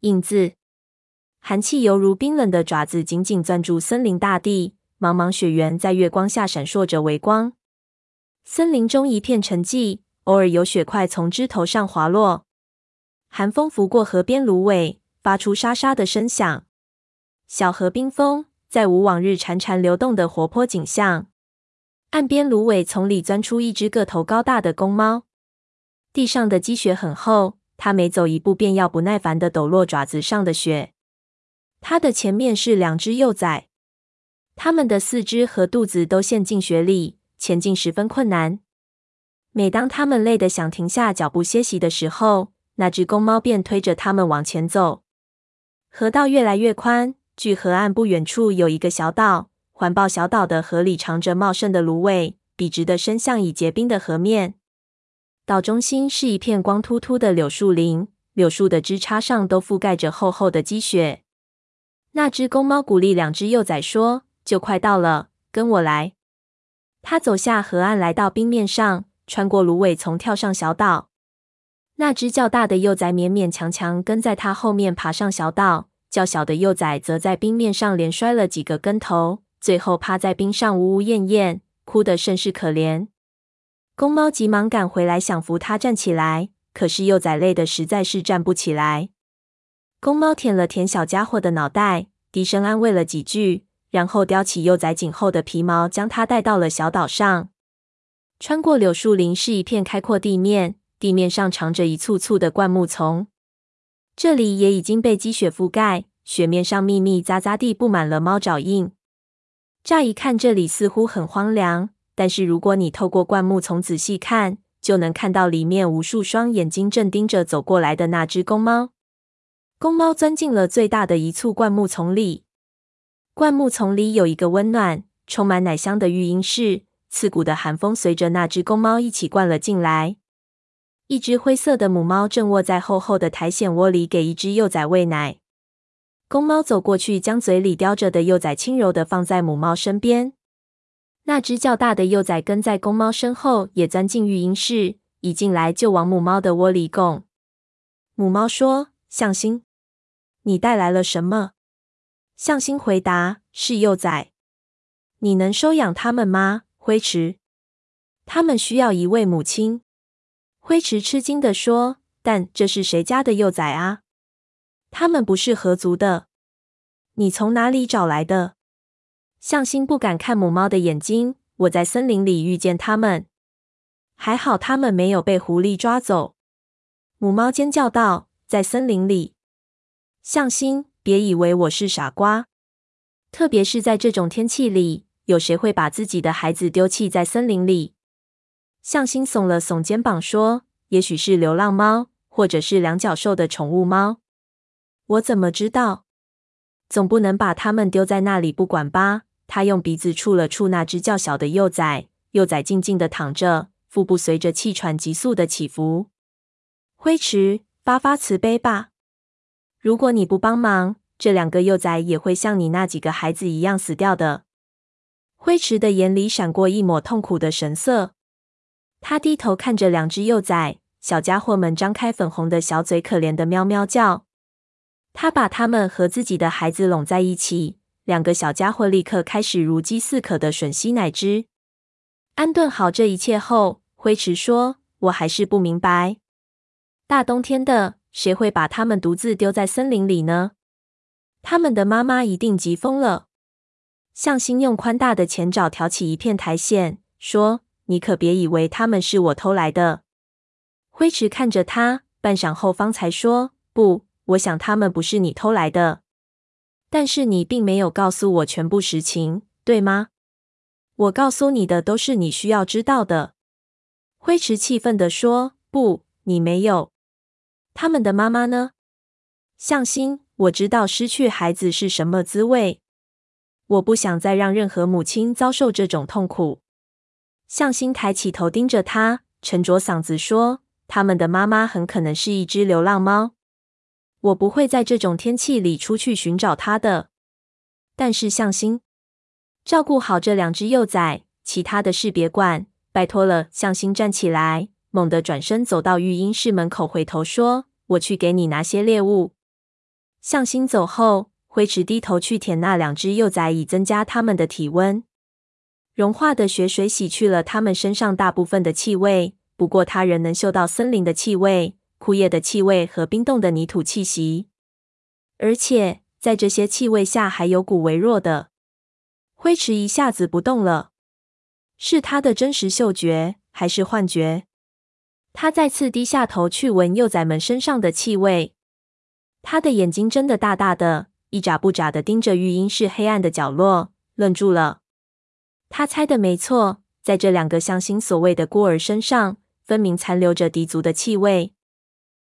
印字。寒气犹如冰冷的爪子，紧紧攥住森林大地。茫茫雪原在月光下闪烁着微光。森林中一片沉寂，偶尔有雪块从枝头上滑落。寒风拂过河边芦苇，发出沙沙的声响。小河冰封，再无往日潺潺流动的活泼景象。岸边芦苇丛里钻出一只个头高大的公猫。地上的积雪很厚，它每走一步便要不耐烦地抖落爪子上的雪。它的前面是两只幼崽，它们的四肢和肚子都陷进雪里，前进十分困难。每当它们累得想停下脚步歇息的时候，那只公猫便推着它们往前走。河道越来越宽，距河岸不远处有一个小岛。环抱小岛的河里长着茂盛的芦苇，笔直的伸向已结冰的河面。岛中心是一片光秃秃的柳树林，柳树的枝杈上都覆盖着厚厚的积雪。那只公猫鼓励两只幼崽说：“就快到了，跟我来。”它走下河岸，来到冰面上，穿过芦苇丛，跳上小岛。那只较大的幼崽勉勉强强跟在它后面爬上小岛，较小的幼崽则在冰面上连摔了几个跟头，最后趴在冰上呜呜咽咽，哭得甚是可怜。公猫急忙赶回来，想扶它站起来，可是幼崽累得实在是站不起来。公猫舔了舔小家伙的脑袋，低声安慰了几句，然后叼起幼崽颈后的皮毛，将它带到了小岛上。穿过柳树林是一片开阔地面，地面上长着一簇簇的灌木丛，这里也已经被积雪覆盖，雪面上密密匝匝地布满了猫爪印。乍一看，这里似乎很荒凉，但是如果你透过灌木丛仔细看，就能看到里面无数双眼睛正盯着走过来的那只公猫。公猫钻进了最大的一簇灌木丛里。灌木丛里有一个温暖、充满奶香的育婴室，刺骨的寒风随着那只公猫一起灌了进来。一只灰色的母猫正卧在厚厚的苔藓窝里，给一只幼崽喂奶。公猫走过去，将嘴里叼着的幼崽轻柔的放在母猫身边。那只较大的幼崽跟在公猫身后，也钻进育婴室，一进来就往母猫的窝里拱。母猫说：“向心。”你带来了什么？向心回答：“是幼崽。你能收养他们吗？”灰池，他们需要一位母亲。灰池吃惊地说：“但这是谁家的幼崽啊？他们不是合族的。你从哪里找来的？”向心不敢看母猫的眼睛。我在森林里遇见他们，还好他们没有被狐狸抓走。母猫尖叫道：“在森林里。”向心，别以为我是傻瓜。特别是在这种天气里，有谁会把自己的孩子丢弃在森林里？向心耸了耸肩膀说：“也许是流浪猫，或者是两脚兽的宠物猫。我怎么知道？总不能把它们丢在那里不管吧？”他用鼻子触了触那只较小的幼崽，幼崽静静地躺着，腹部随着气喘急速的起伏。灰池，发发慈悲吧。如果你不帮忙，这两个幼崽也会像你那几个孩子一样死掉的。灰池的眼里闪过一抹痛苦的神色，他低头看着两只幼崽，小家伙们张开粉红的小嘴，可怜的喵喵叫。他把他们和自己的孩子拢在一起，两个小家伙立刻开始如饥似渴的吮吸奶汁。安顿好这一切后，灰池说：“我还是不明白，大冬天的。”谁会把他们独自丢在森林里呢？他们的妈妈一定急疯了。向心用宽大的前爪挑起一片苔藓，说：“你可别以为他们是我偷来的。”灰池看着他，半晌后方才说：“不，我想他们不是你偷来的。但是你并没有告诉我全部实情，对吗？我告诉你的都是你需要知道的。”灰池气愤地说：“不，你没有。”他们的妈妈呢？向心，我知道失去孩子是什么滋味。我不想再让任何母亲遭受这种痛苦。向心抬起头盯着他，沉着嗓子说：“他们的妈妈很可能是一只流浪猫。我不会在这种天气里出去寻找它的。但是向心，照顾好这两只幼崽，其他的事别管，拜托了。”向心站起来。猛地转身走到育婴室门口，回头说：“我去给你拿些猎物。”向心走后，灰池低头去舔那两只幼崽，以增加它们的体温。融化的雪水洗去了它们身上大部分的气味，不过它仍能嗅到森林的气味、枯叶的气味和冰冻的泥土气息。而且在这些气味下，还有股微弱的。灰池一下子不动了，是他的真实嗅觉还是幻觉？他再次低下头去闻幼崽们身上的气味。他的眼睛睁得大大的，一眨不眨的盯着育婴室黑暗的角落，愣住了。他猜的没错，在这两个向心所谓的孤儿身上，分明残留着狄族的气味。